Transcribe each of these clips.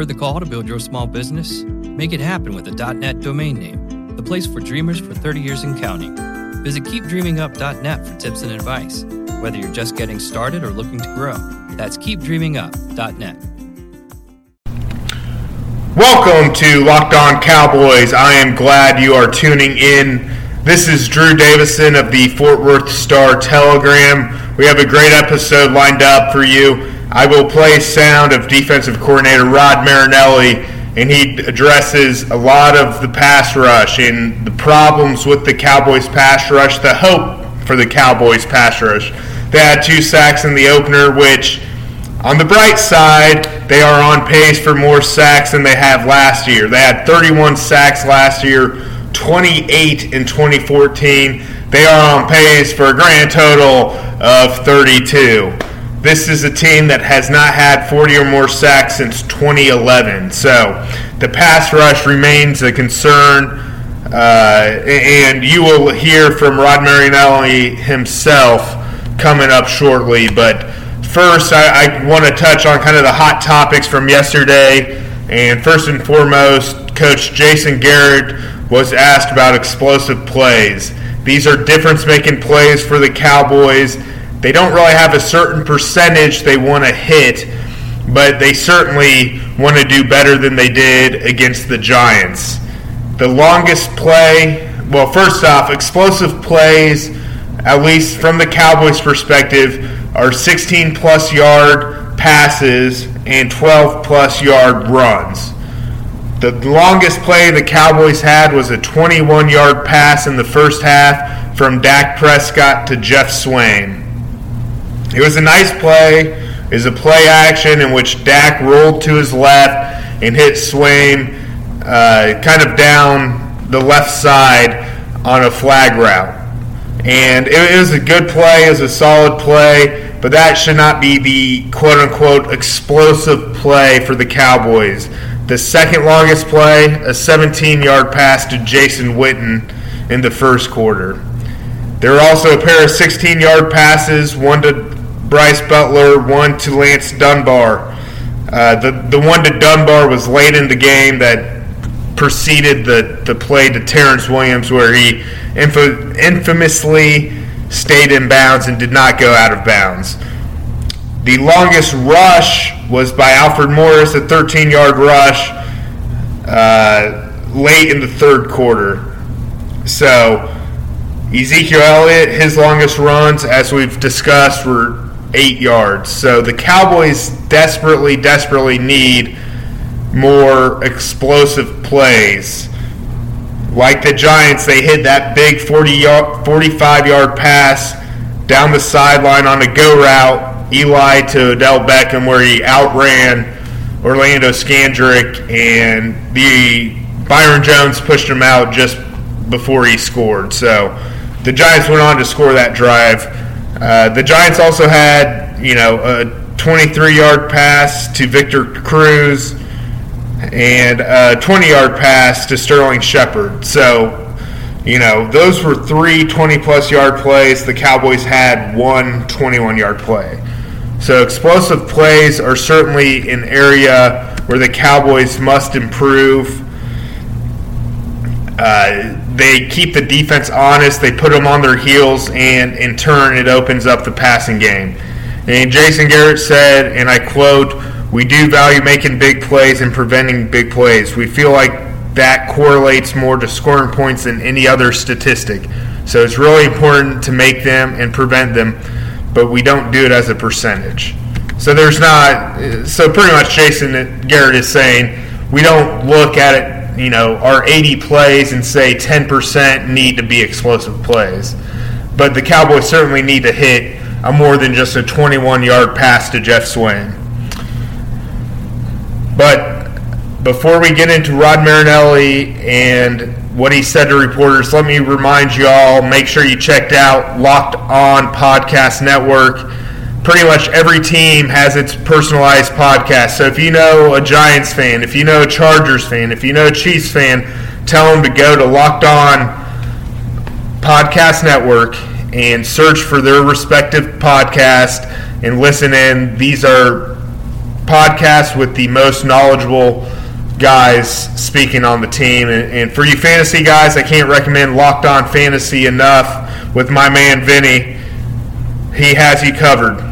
Heard the call to build your small business? Make it happen with a .net domain name, the place for dreamers for 30 years in counting. Visit keepdreamingup.net for tips and advice, whether you're just getting started or looking to grow. That's keepdreamingup.net. Welcome to Locked On Cowboys. I am glad you are tuning in. This is Drew Davison of the Fort Worth Star Telegram. We have a great episode lined up for you. I will play sound of defensive coordinator Rod Marinelli, and he addresses a lot of the pass rush and the problems with the Cowboys pass rush, the hope for the Cowboys pass rush. They had two sacks in the opener, which, on the bright side, they are on pace for more sacks than they have last year. They had 31 sacks last year, 28 in 2014. They are on pace for a grand total of 32. This is a team that has not had 40 or more sacks since 2011. So the pass rush remains a concern. Uh, and you will hear from Rod Marinelli himself coming up shortly. But first, I, I want to touch on kind of the hot topics from yesterday. And first and foremost, Coach Jason Garrett was asked about explosive plays. These are difference making plays for the Cowboys they don't really have a certain percentage they want to hit, but they certainly want to do better than they did against the Giants. The longest play, well, first off, explosive plays, at least from the Cowboys' perspective, are 16 plus yard passes and 12 plus yard runs. The longest play the Cowboys had was a 21 yard pass in the first half from Dak Prescott to Geoff Swaim. It was a nice play. It was a play action in which Dak rolled to his left and hit Swaim uh, kind of down the left side on a flag route. And it, it was a good play, it was a solid play, but that should not be the quote unquote explosive play for the Cowboys. The second longest play, a 17 yard pass to Jason Witten in the first quarter. There were also a pair of 16 yard passes, one to Brice Butler, one to Lance Dunbar. Uh, the the one to Dunbar was late in the game that preceded the, the play to Terrance Williams, where he infamously stayed in bounds and did not go out of bounds. The longest rush was by Alfred Morris, a 13 yard rush uh, late in the third quarter. So, Ezekiel Elliott, his longest runs, as we've discussed, were eight yards. So the Cowboys desperately, desperately need more explosive plays. Like the Giants, they hit that big 40 yard, 45 yard pass down the sideline on a go route, Eli to Odell Beckham, where he outran Orlando Scandrick, and the Byron Jones pushed him out just before he scored. So the Giants went on to score that drive. Uh, the Giants also had, you know, a 23-yard pass to Victor Cruz and a 20-yard pass to Sterling Shepard. So, you know, those were three 20-plus yard plays. The Cowboys had one 21-yard play. So explosive plays are certainly an area where the Cowboys must improve. Uh, they keep the defense honest, they put them on their heels, and in turn, it opens up the passing game. And Jason Garrett said, and I quote, We do value making big plays and preventing big plays. We feel like that correlates more to scoring points than any other statistic. So it's really important to make them and prevent them, but we don't do it as a percentage. So there's not, so pretty much Jason Garrett is saying, we don't look at it you know, our 80 plays and say 10% need to be explosive plays. But the Cowboys certainly need to hit a more than just a 21 yard pass to Geoff Swaim. But before we get into Rod Marinelli and what he said to reporters, let me remind you all make sure you checked out Locked On Podcast Network pretty much every team has its personalized podcast. So if you know a Giants fan, if you know a Chargers fan, if you know a Chiefs fan, tell them to go to Locked On Podcast Network and search for their respective podcast and listen in. These are podcasts with the most knowledgeable guys speaking on the team. And, and, for you fantasy guys, I can't recommend Locked On Fantasy enough with my man Vinny. He has you covered.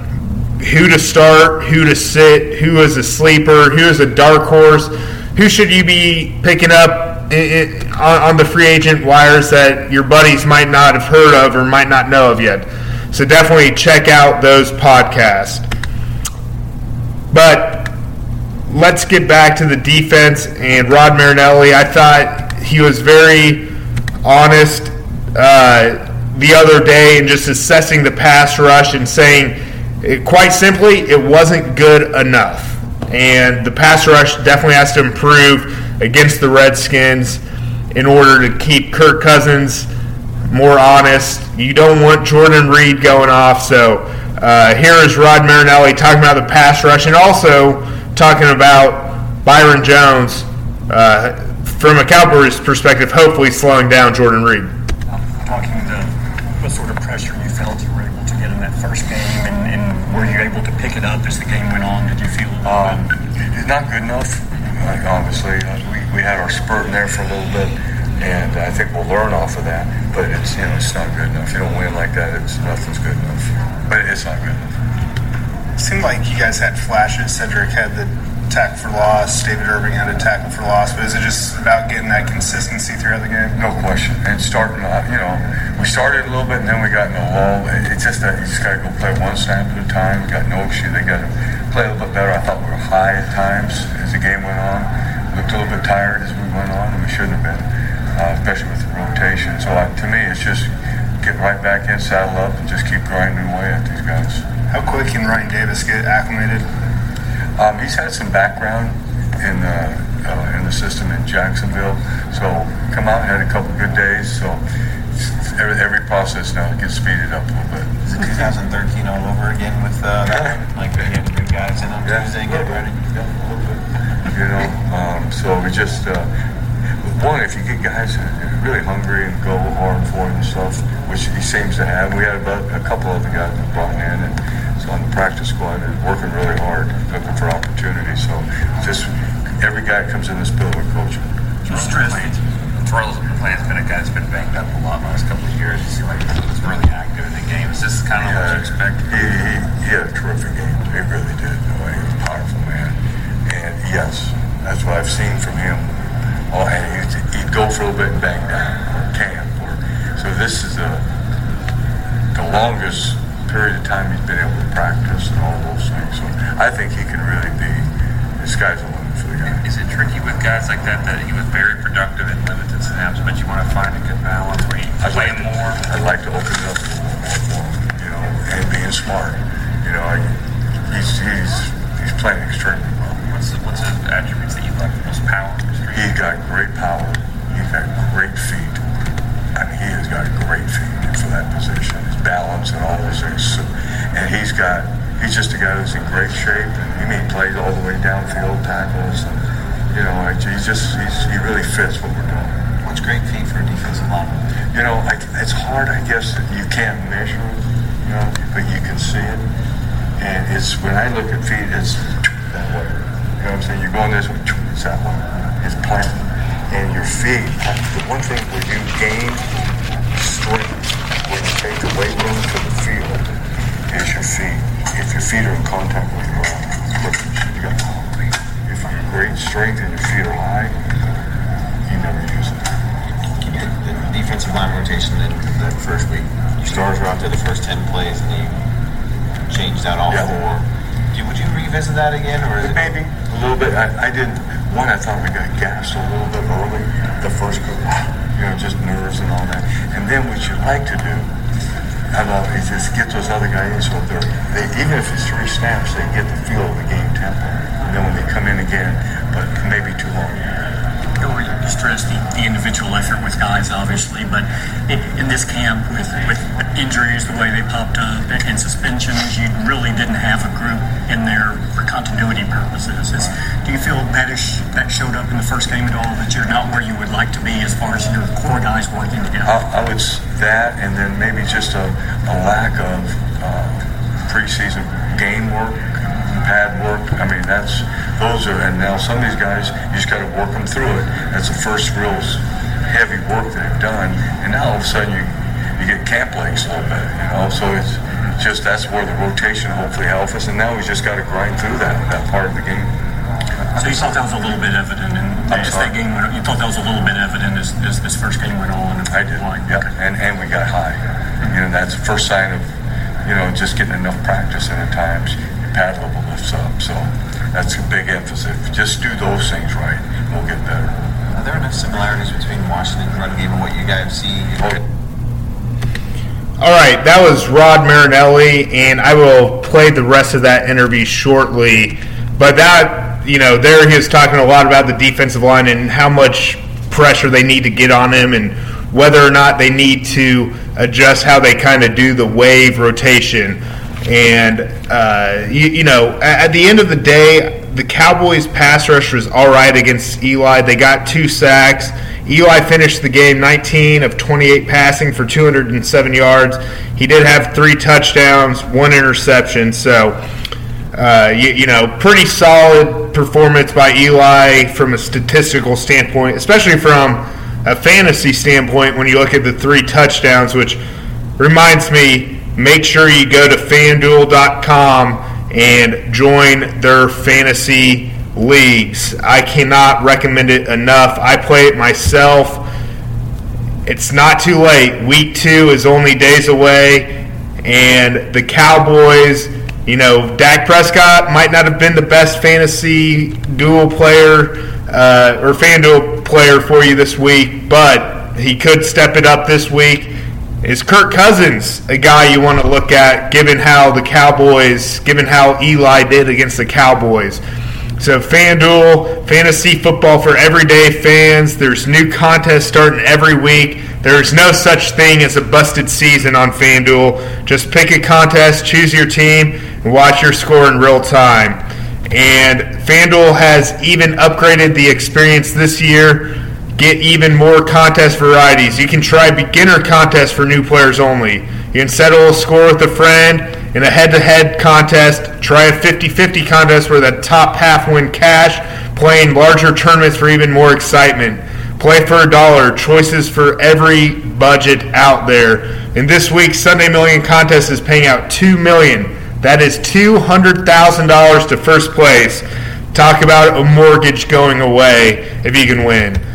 Who to start, who to sit, who is a sleeper, who is a dark horse, who should you be picking up on, on the free agent wires that your buddies might not have heard of or might not know of yet. So definitely check out those podcasts. But let's get back to the defense and Rod Marinelli. I thought he was very honest uh, the other day and just assessing the pass rush and saying, it, quite simply, it wasn't good enough. And the pass rush definitely has to improve against the Redskins in order to keep Kirk Cousins more honest. You don't want Jordan Reed going off. So uh, here is Rod Marinelli talking about the pass rush and also talking about Byron Jones uh, from a Cowboys perspective, hopefully slowing down Jordan Reed. Talking to what sort of pressure you felt you were able to get in that first game, and, were you able to pick it up as the game went on? Did you feel um, it's not good enough? Like obviously, uh, we, we had our spurt in there for a little bit, and I think we'll learn off of that. But it's you know it's not good enough. You don't win like that. It's nothing's good enough. But it's not good enough It seemed like you guys had flashes. Cedric had the tackle for loss. David Irving had a tackle for loss. But is it just about getting that consistency throughout the game? No question. And starting, uh, you know, we started a little bit and then we got in a lull. It's just that you just got to go play one snap at a time. We got no issue. They got to play a little bit better. I thought we were high at times as the game went on. We looked a little bit tired as we went on, and we shouldn't have been, uh, especially with the rotation. So uh, to me, it's just get right back in, saddle up, and just keep grinding away at these guys. How quick can Ryan Davis get acclimated? Um, he's had some background in the uh, in the system in Jacksonville, so come out and had a couple good days. So every, every process now gets speeded up a little bit. Is it 2013 all over again with uh, yeah. like they had good guys in on yeah. Tuesday get ready? You know, um, so we just. Uh, one, if you get guys really hungry and go hard for it and stuff, which he seems to have, we had about a couple of the guys we brought in, and so on the practice squad and working really hard, looking for opportunities. So just every guy comes in this building, coach. Stress. Terrell's has been a guy that's been banged up a lot the last couple of years. He seemed like he was really active in the game. Is this kind of what you expect? He, he, he had a terrific game. He really did. Oh, he was a powerful man. And yes, that's what I've seen from him oh, and he'd, he'd, go for a little bit and bang down, or camp. Or, so this is the, the longest period of time he's been able to practice and all those things. So I think he can really be, this guy's a limit for the guy. Is it tricky with guys like that, that he was very productive in limited snaps, but you want to find a good balance where you I'd play like more? I'd like to open it up a little more for him, you know, and being smart. You know, I, he's, he's, he's playing extremely well. What's the, what's the attributes that you like most? Power? He got great power. He's got great feet. I mean, he has got great feet for that position. His balance and all those things. So, and he's got, he's just a guy who's in great shape. And he mean, plays all the way downfield, tackles. And, you know, he's just, he's, he really fits what we're doing. What's great feet for a defensive lineman? You know, I, it's hard, I guess, that you can't measure it, you know, but you can see it. And it's, when I look at feet, it's that way. You know what I'm saying? You're going this way, way is planted. And your feet, the one thing where you gain strength when you take the weight room to the field is your feet. If your feet are in contact with the ground, you got If you're great strength and your feet are high, you never use it. The defensive line rotation in that first week, you started out to the first 10 plays and you changed out all yeah. four. Would you revisit that again, or maybe a little bit? I, I didn't one, I thought we got gassed a little bit early, the first group, you know, just nerves and all that. And then what you like to do, I love, is just get those other guys so they're, they, even if it's three snaps, they get the feel of the game tempo. And then when they come in again, but maybe too long you stress the, the individual effort with guys, obviously, but in, in this camp with, with injuries the way they popped up and suspensions, you really didn't have a group in there for continuity purposes. Is, do you feel that is, that showed up in the first game at all, that you're not where you would like to be as far as your core guys working together? I, I would that, and then maybe just a, a lack of uh, preseason game work pad work. I mean, that's those are, and now some of these guys, you just got to work them through it. That's the first real heavy work they've done, and now all of a sudden you you get camp legs a little bit, you know. So it's just that's where the rotation hopefully helps us, and now we just got to grind through that that part of the game. So you thought that was a little bit evident, and as that game went, you thought that was a little bit evident as, as this first game went on. I did, yeah, and and we got high. You know, that's the first sign of you know just getting enough practice, and at times your pad level lifts up. So that's a big emphasis. Just do those things right, we'll get better. Are there enough similarities between Washington's run game and what you guys see? Oh, All right, that was Rod Marinelli, and I will play the rest of that interview shortly. But that, you know, there he was talking a lot about the defensive line and how much pressure they need to get on him and whether or not they need to adjust how they kind of do the wave rotation. And, uh, you, you know, at the end of the day, the Cowboys' pass rush was all right against Eli. They got two sacks. Eli finished the game 19 of 28 passing for 207 yards. He did have three touchdowns, one interception. So, uh, you, you, know, pretty solid performance by Eli from a statistical standpoint, especially from a fantasy standpoint when you look at the three touchdowns, which reminds me, make sure you go to fanduel.com and join their fantasy leagues. I cannot recommend it enough. I play it myself. It's not too late. Week two is only days away, and the Cowboys. You know, Dak Prescott might not have been the best fantasy dual player uh, or FanDuel player for you this week, but he could step it up this week. Is Kirk Cousins a guy you want to look at, given how the Cowboys, given how Eli did against the Cowboys? So FanDuel, fantasy football for everyday fans. There's new contests starting every week. There's no such thing as a busted season on FanDuel. Just pick a contest, choose your team, and watch your score in real time. And FanDuel has even upgraded the experience this year. Get even more contest varieties. You can try beginner contests for new players only. You can settle a score with a friend in a head-to-head contest, try a 50-50 contest where the top half win cash, playing larger tournaments for even more excitement. Play for a dollar, choices for every budget out there. And this week's Sunday Million contest is paying out $2 million. That is $200,000 to first place. Talk about a mortgage going away if you can win.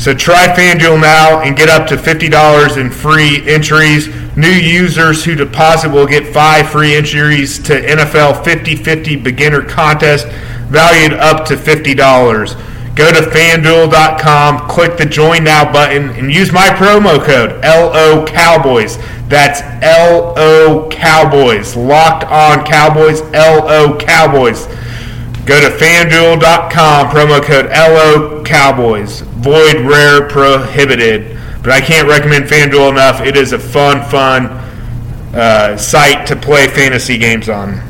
So try FanDuel now and get up to $50 in free entries. New users who deposit will get five free entries to NFL 50-50 beginner contest valued up to $50. Go to fanduel.com, click the join now button, and use my promo code LO Cowboys. That's LO Cowboys. Locked on Cowboys, LO Cowboys. Go to fanduel.com, promo code LO Cowboys. Void, rare, prohibited. But I can't recommend FanDuel enough. It is a fun, fun uh, site to play fantasy games on.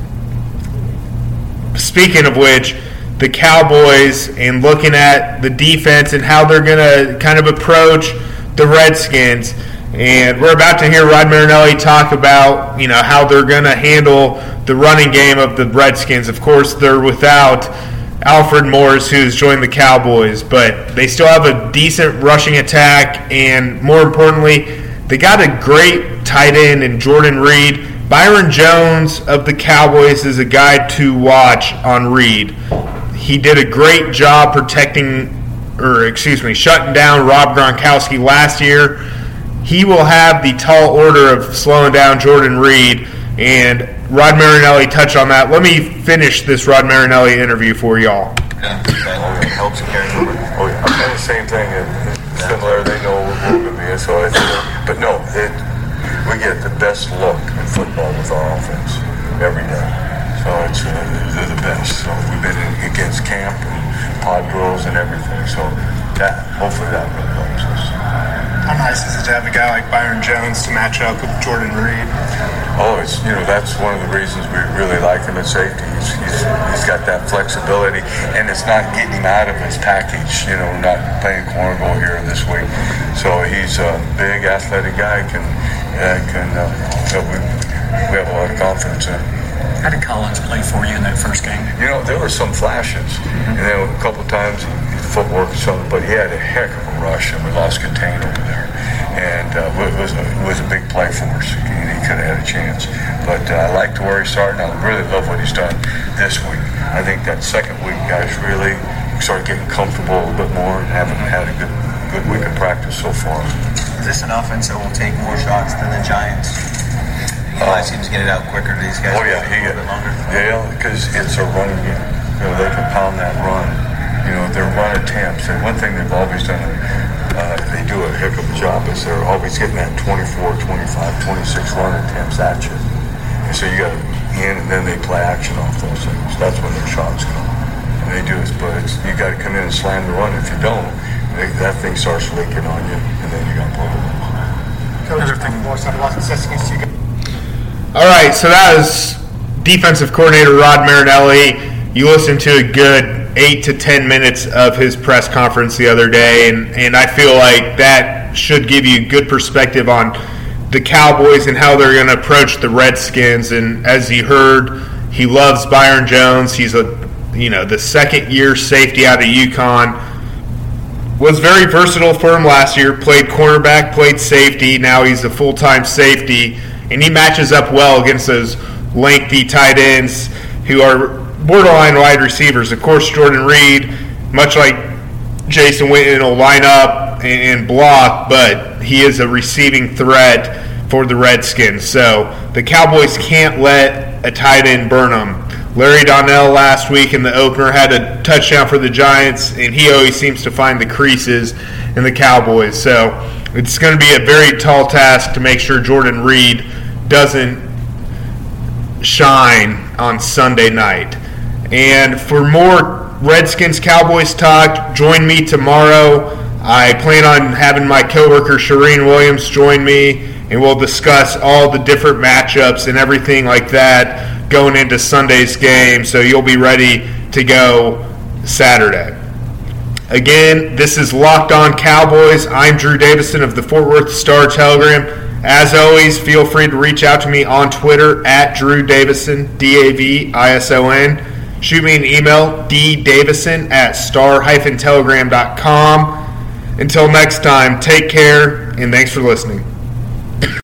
Speaking of which, the Cowboys and looking at the defense and how they're going to kind of approach the Redskins. And we're about to hear Rod Marinelli talk about, you know, how they're going to handle the running game of the Redskins. Of course, they're without Alfred Morris, who's joined the Cowboys, but they still have a decent rushing attack, and more importantly, they got a great tight end in Jordan Reed. Byron Jones of the Cowboys is a guy to watch on Reed. He did a great job protecting, or excuse me, shutting down Rob Gronkowski last year. He will have the tall order of slowing down Jordan Reed, and Rod Marinelli touched on that. Let me finish this Rod Marinelli interview for y'all. Yeah, helps carry. Oh yeah, I'm saying the same thing. It, similar, they know what we're going to be. So it's, but no, it, we get the best look in football with our offense every day. So it's uh, they're the best. So we've been in, against camp and pod drills and everything. So that hopefully that really helps us. How nice is it to have a guy like Byron Jones to match up with Jordan Reed? Oh, it's you know that's one of the reasons we really like him at safety. He's, he's, he's got that flexibility, and it's not getting him out of his package. You know, not playing cornhole here this week. So he's a big, athletic guy. Can uh, can uh, we, we have a lot of confidence in. How did Collins play for you in that first game? You know, there were some flashes, You know, a couple times footwork or something, but he had a heck of a rush, and we lost contain over there. And uh, it, was a, it was a big play for us, and he could have had a chance. But uh, I like to where he's starting. I really love what he's done this week. I think that second week, guys really started getting comfortable a little bit more and haven't had a good, good week of practice so far. Is this an offense that will take more shots than the Giants? Eli seems to get it out quicker. to These guys Oh yeah, a he little bit longer. Yeah, because it's a running game. You know, they can pound that run. You know, their run attempts. And one thing they've always done, uh, they do a heck of a job, is they're always getting that 24, 25, 26 run attempts at you. And so you got to in, and then they play action off those things. That's when their shots come. And they do it, but it's, you got to come in and slam the run. If you don't, they, that thing starts leaking on you, and then you got problems. Coach, Morris had a lot of success against you guys. All right, so that is defensive coordinator Rod Marinelli. You listened to a good eight to ten minutes of his press conference the other day, and, and I feel like that should give you good perspective on the Cowboys and how they're going to approach the Redskins. And as you heard, he loves Byron Jones. He's a you know the second year safety out of UConn was very versatile for him last year. Played cornerback, played safety. Now he's a full time safety, and he matches up well against those lengthy tight ends who are borderline wide receivers. Of course, Jordan Reed, much like Jason Witten, will line up and, block, but he is a receiving threat for the Redskins. So the Cowboys can't let a tight end burn them. Larry Donnell last week in the opener had a touchdown for the Giants, and he always seems to find the creases in the Cowboys. So it's going to be a very tall task to make sure Jordan Reed doesn't shine on Sunday night. And for more Redskins Cowboys talk, join me tomorrow. I plan on having my coworker Charean Williams join me, and we'll discuss all the different matchups and everything like that going into Sunday's game. So you'll be ready to go Saturday. Again, this is Locked On Cowboys. I'm Drew Davison of the Fort Worth Star Telegram. As always, feel free to reach out to me on Twitter at Drew Davison, D A V I S O N. Shoot me an email, ddavison at star-telegram.com. Until next time, take care and thanks for listening.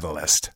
bushcenter.org/catalyst.